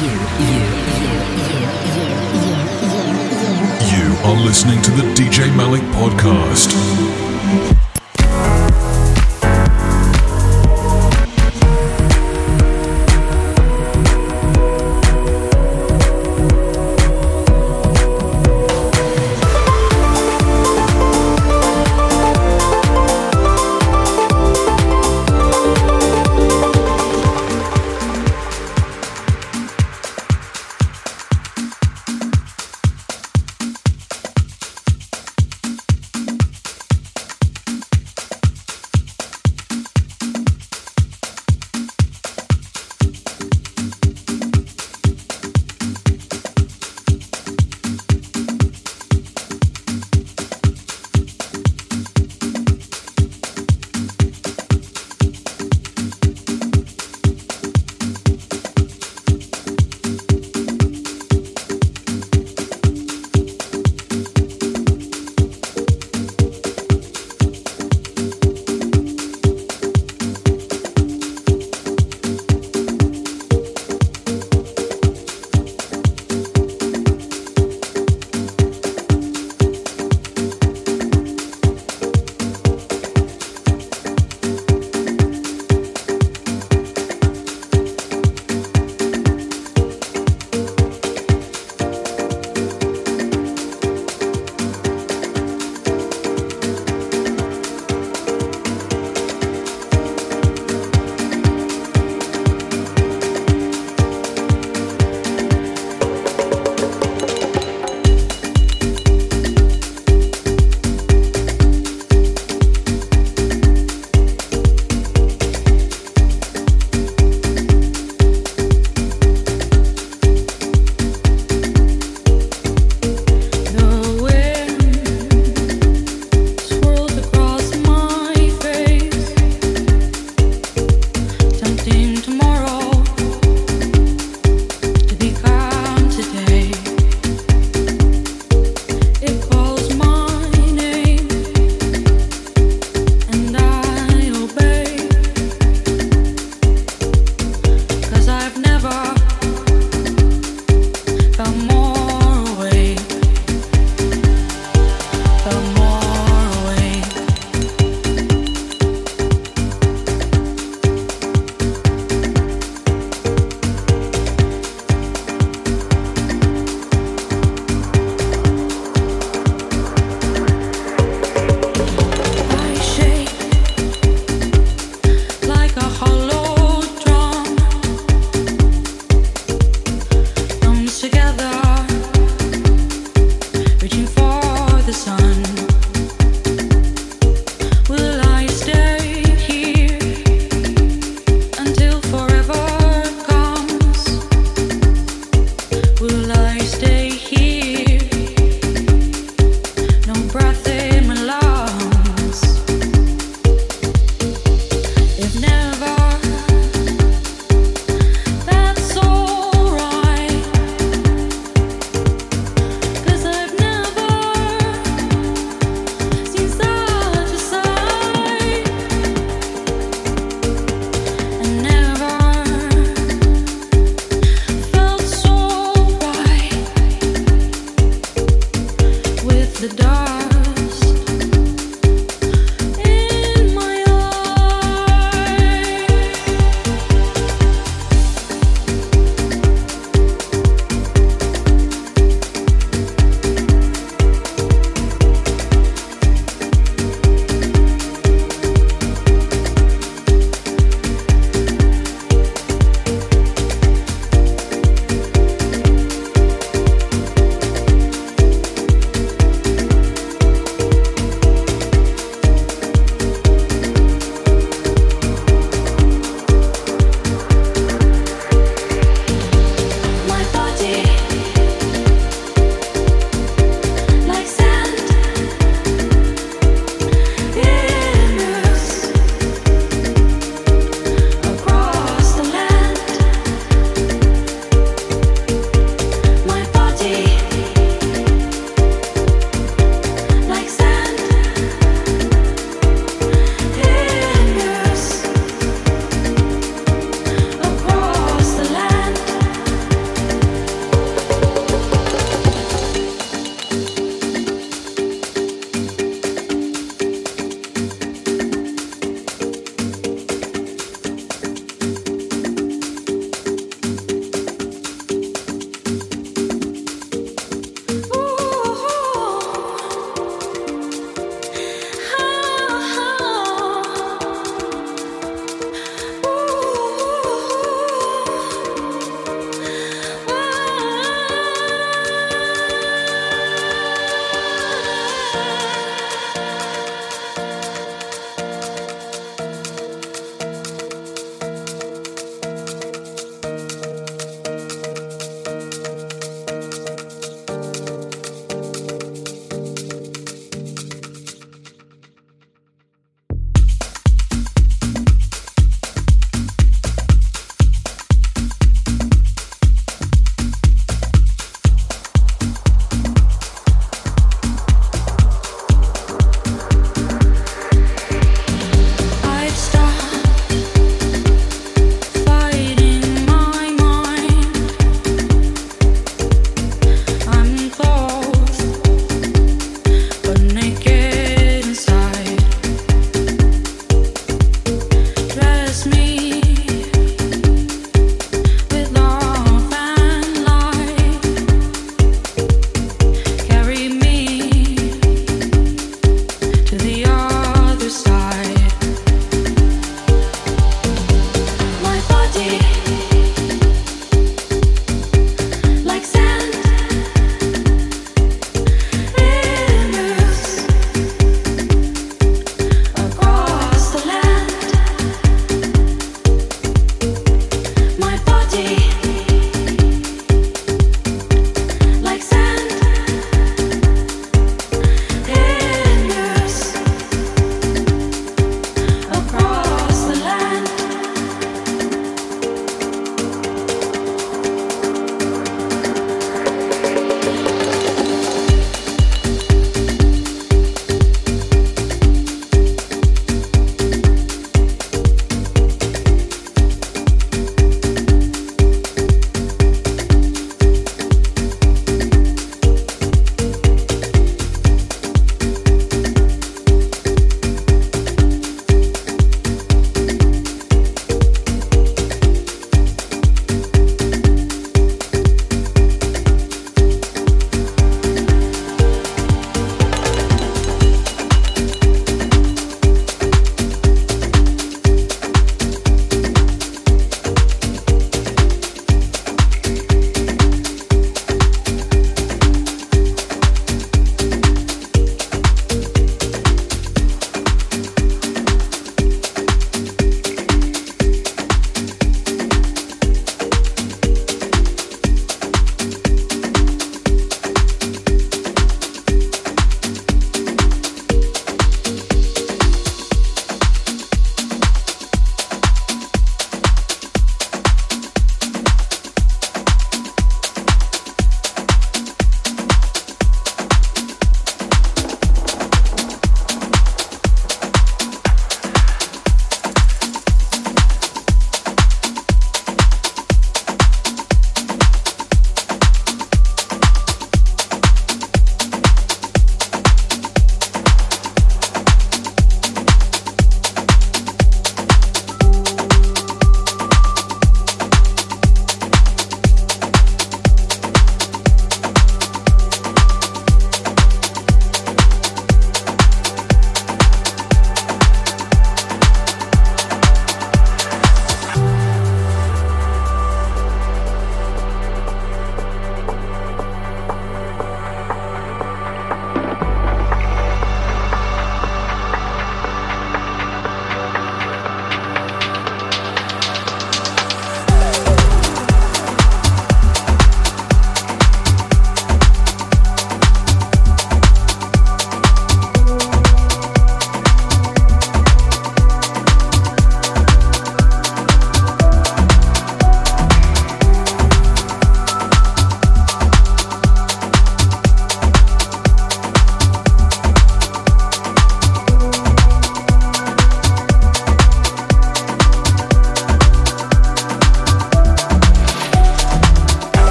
You are listening to the DJ Malik Podcast.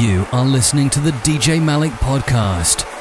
You are listening to the DJ Malik Podcast.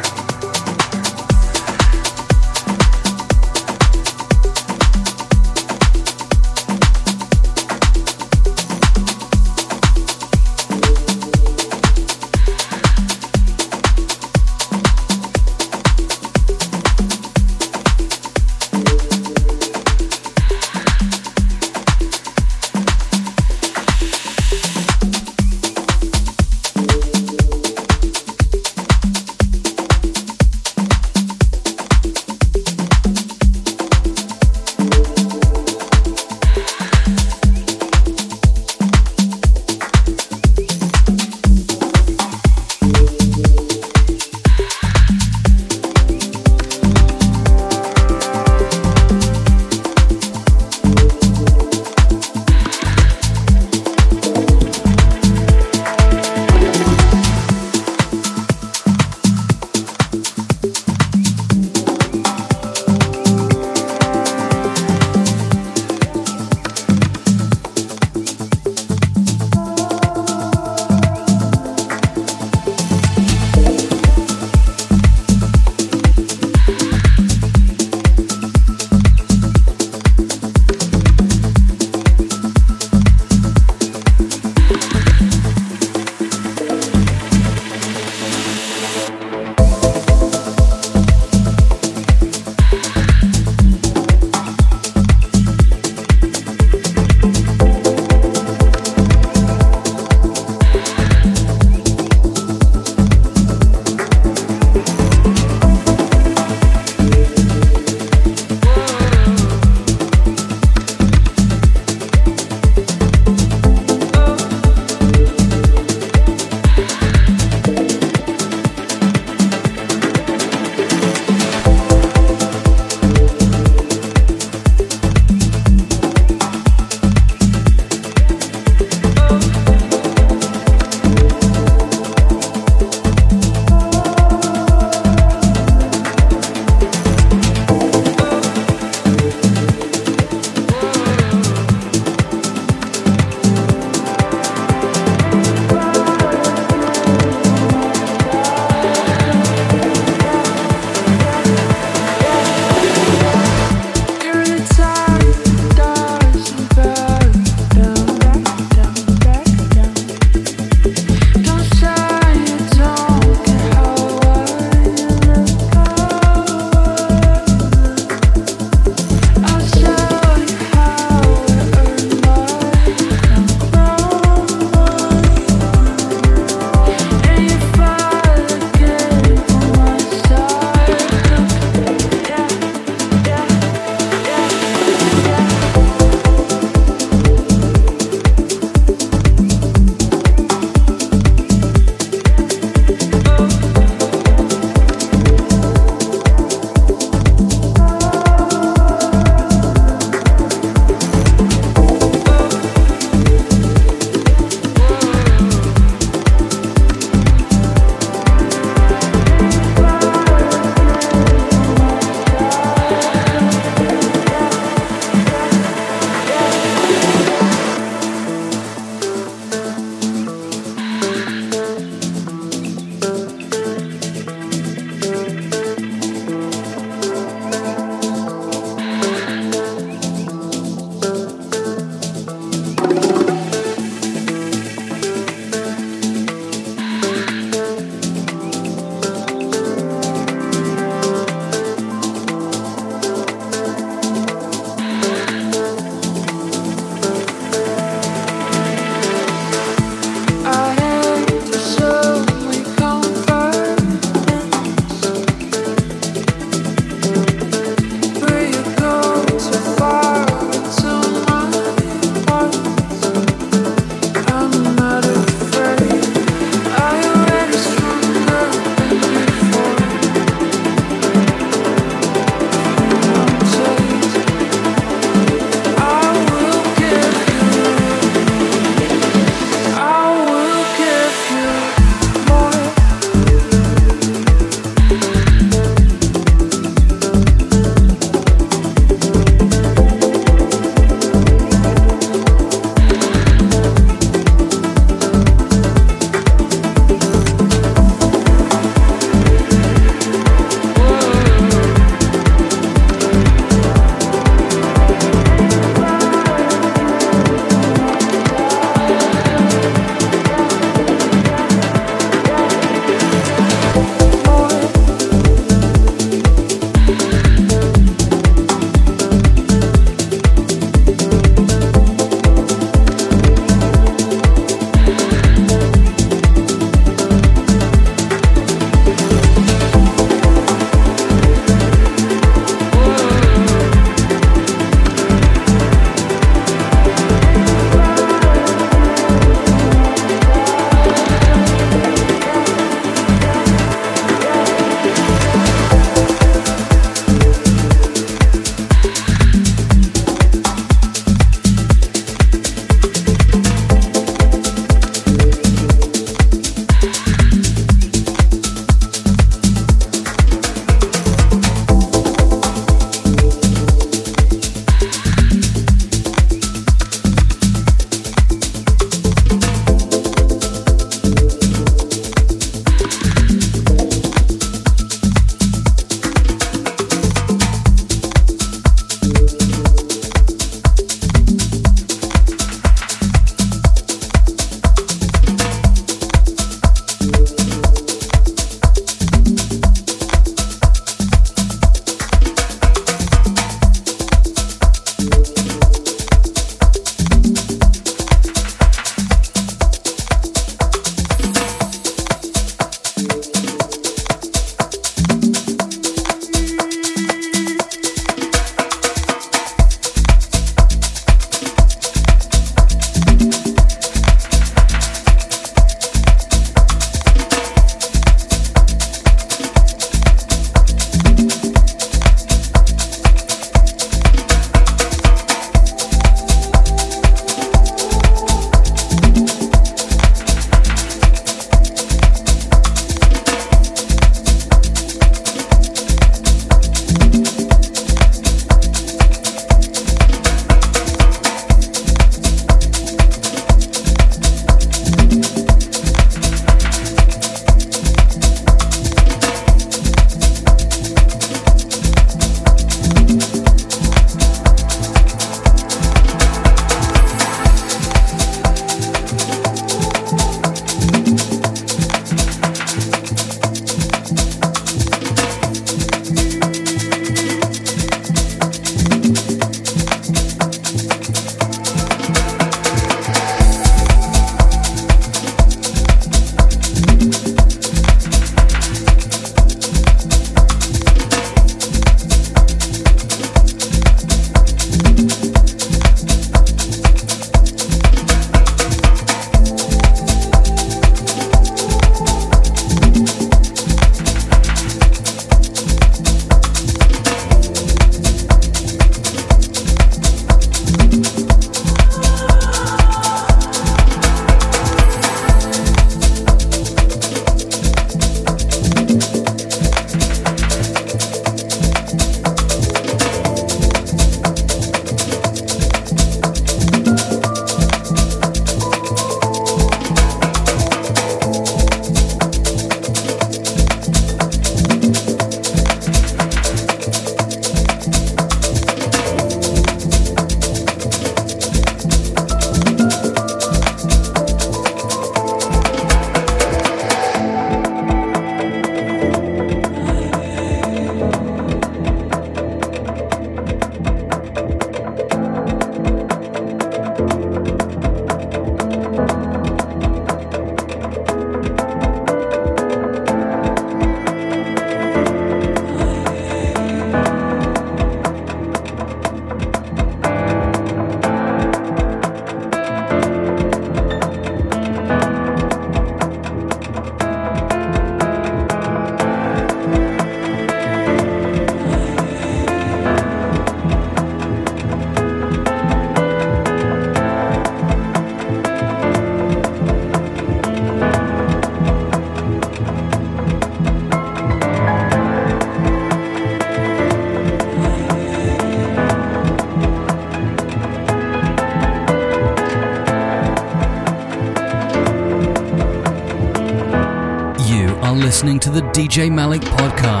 DJ Malik Podcast.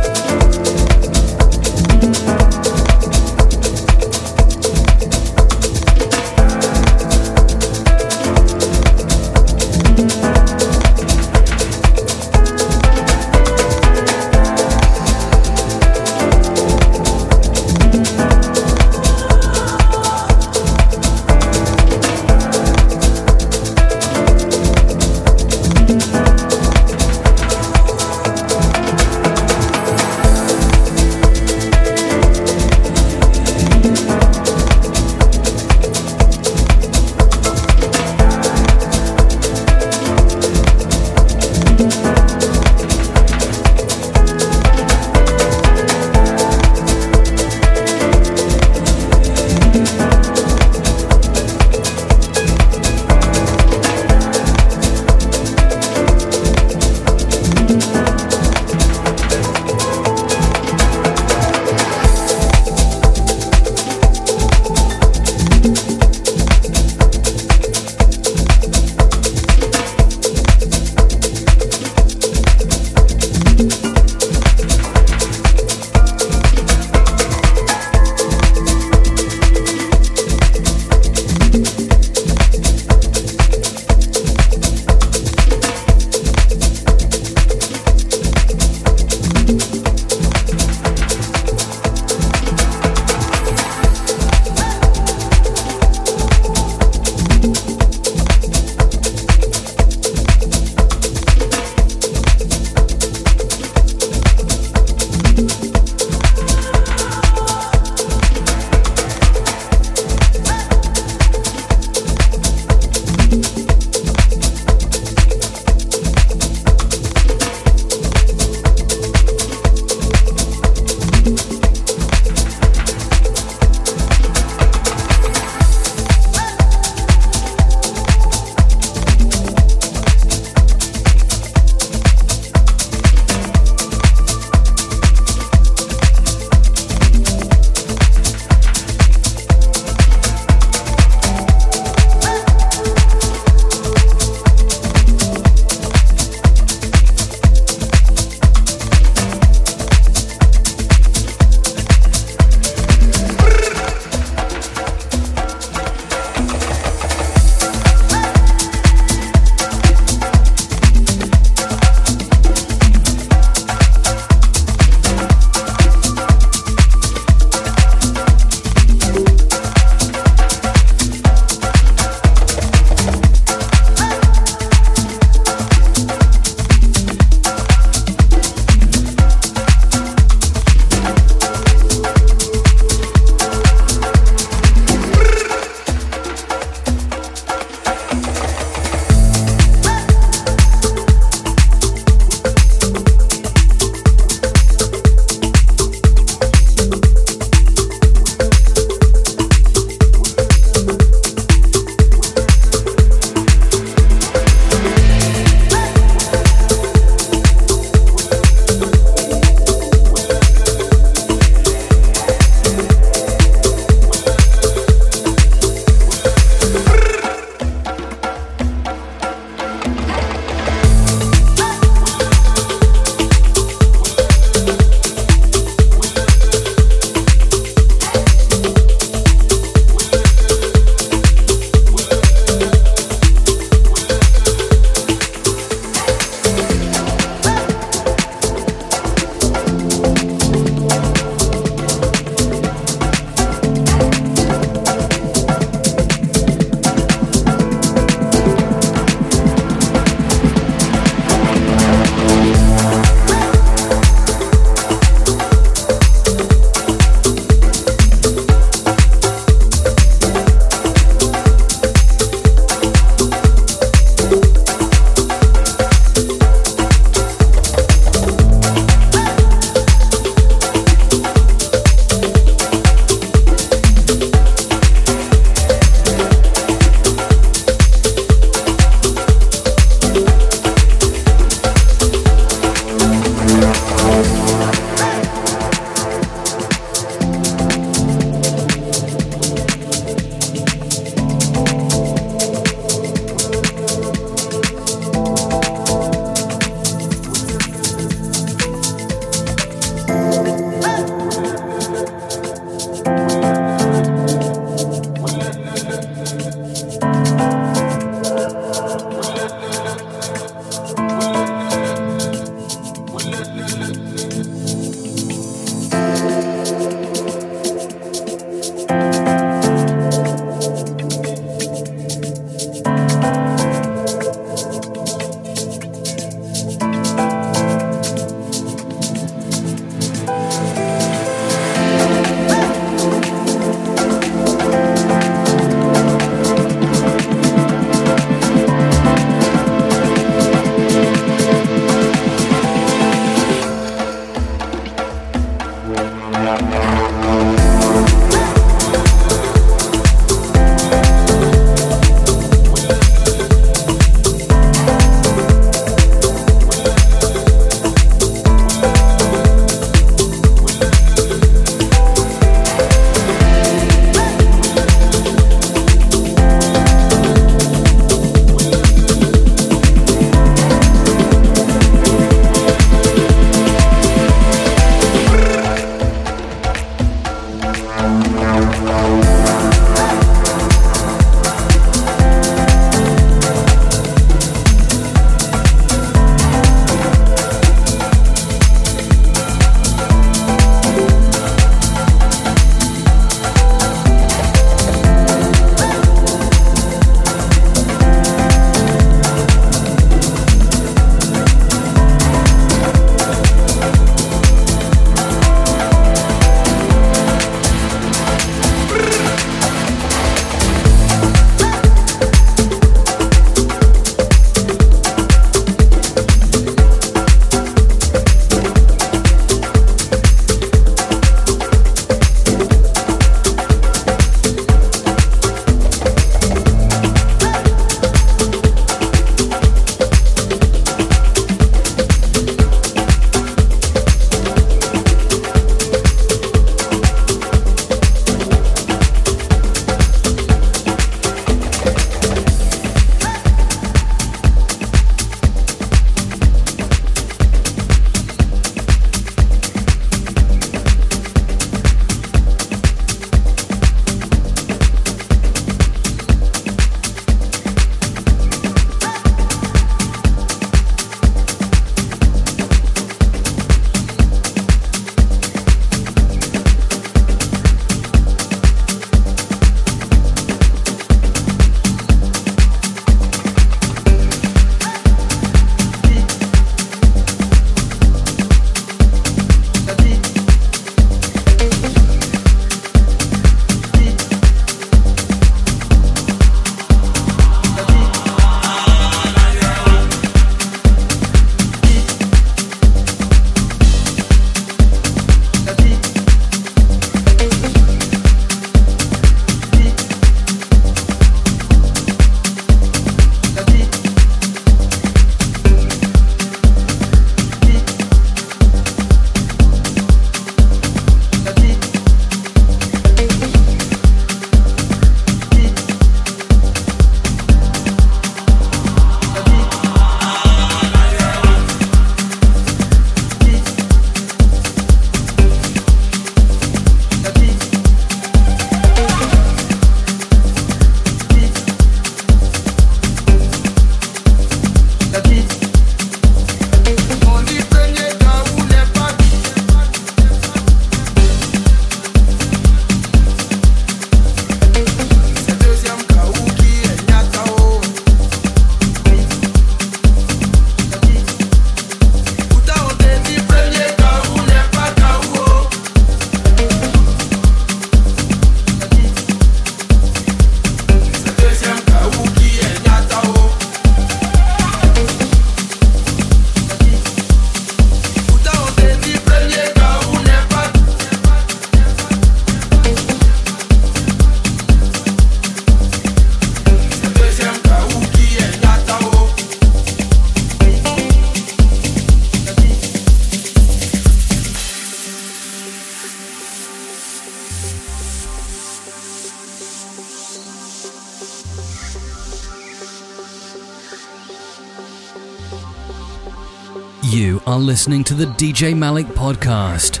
listening to the DJ Malik podcast.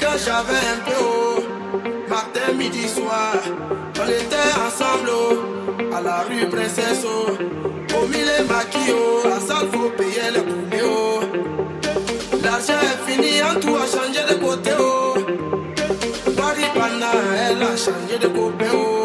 Quand j'avais un peu, matin, midi, soir, on était ensemble à la rue Princesse, au maquillot, à faut payer le l'argent est fini, en tout a changé de côté, oh. Paris Panda, elle a changé de copain, oh.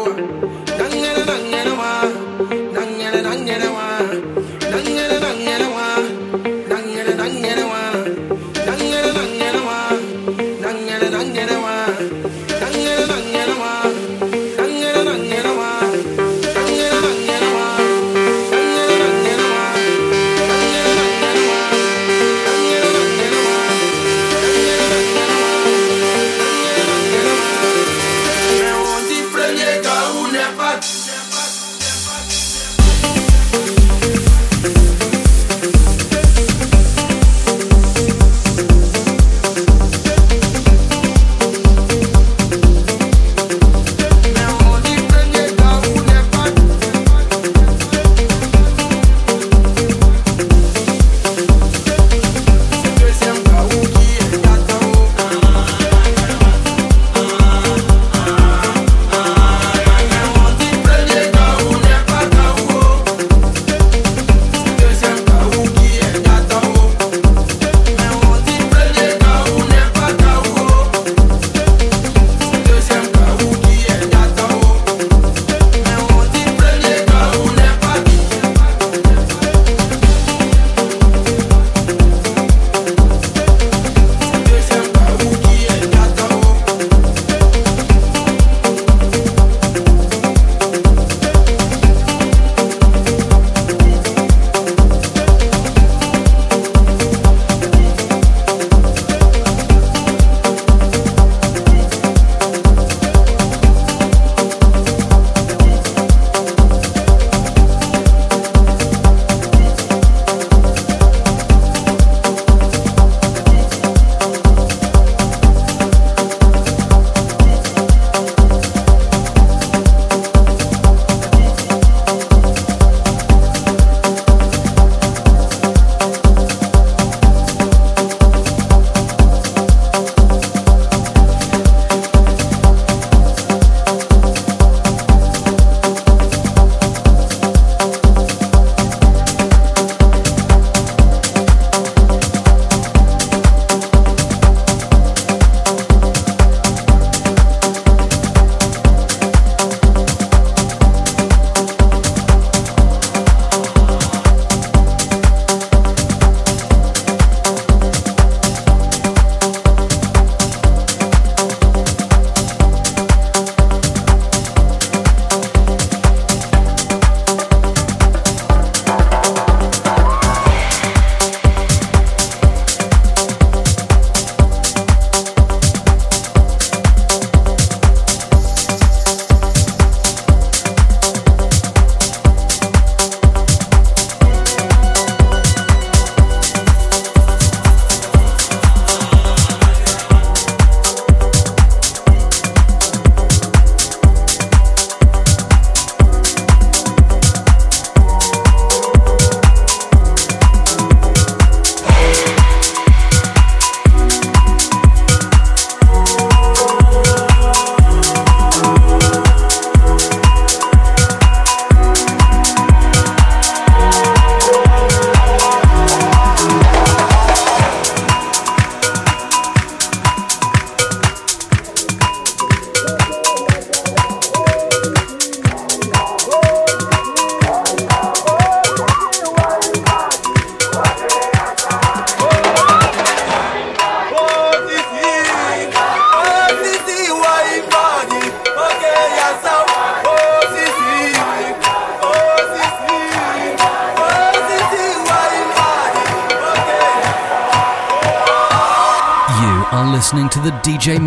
the DJ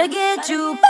Gotta get you.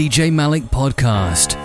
DJ Malik Podcast.